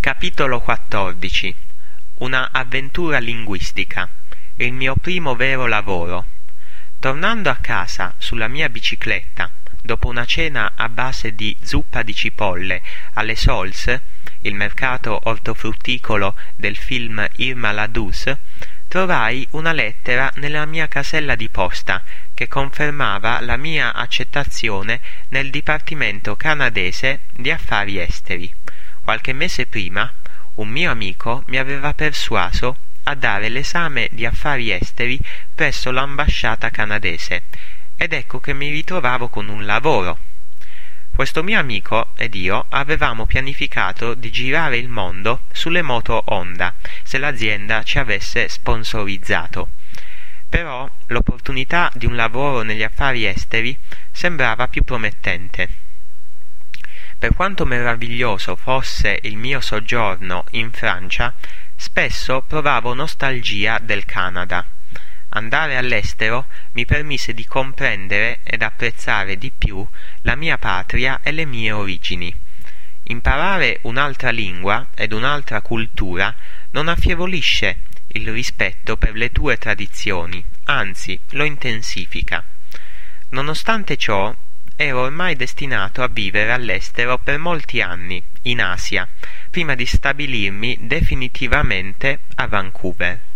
Capitolo 14 Una avventura linguistica. Il mio primo vero lavoro. Tornando a casa sulla mia bicicletta, dopo una cena a base di zuppa di cipolle alle Sols, il mercato ortofrutticolo del film Irma la Dus, trovai una lettera nella mia casella di posta che confermava la mia accettazione nel Dipartimento canadese di affari esteri. Qualche mese prima un mio amico mi aveva persuaso a dare l'esame di affari esteri presso l'ambasciata canadese ed ecco che mi ritrovavo con un lavoro. Questo mio amico ed io avevamo pianificato di girare il mondo sulle moto Honda se l'azienda ci avesse sponsorizzato. Però l'opportunità di un lavoro negli affari esteri sembrava più promettente. Per quanto meraviglioso fosse il mio soggiorno in Francia, spesso provavo nostalgia del Canada. Andare all'estero mi permise di comprendere ed apprezzare di più la mia patria e le mie origini. Imparare un'altra lingua ed un'altra cultura non affievolisce il rispetto per le tue tradizioni, anzi lo intensifica. Nonostante ciò, ero ormai destinato a vivere all'estero per molti anni, in Asia, prima di stabilirmi definitivamente a Vancouver.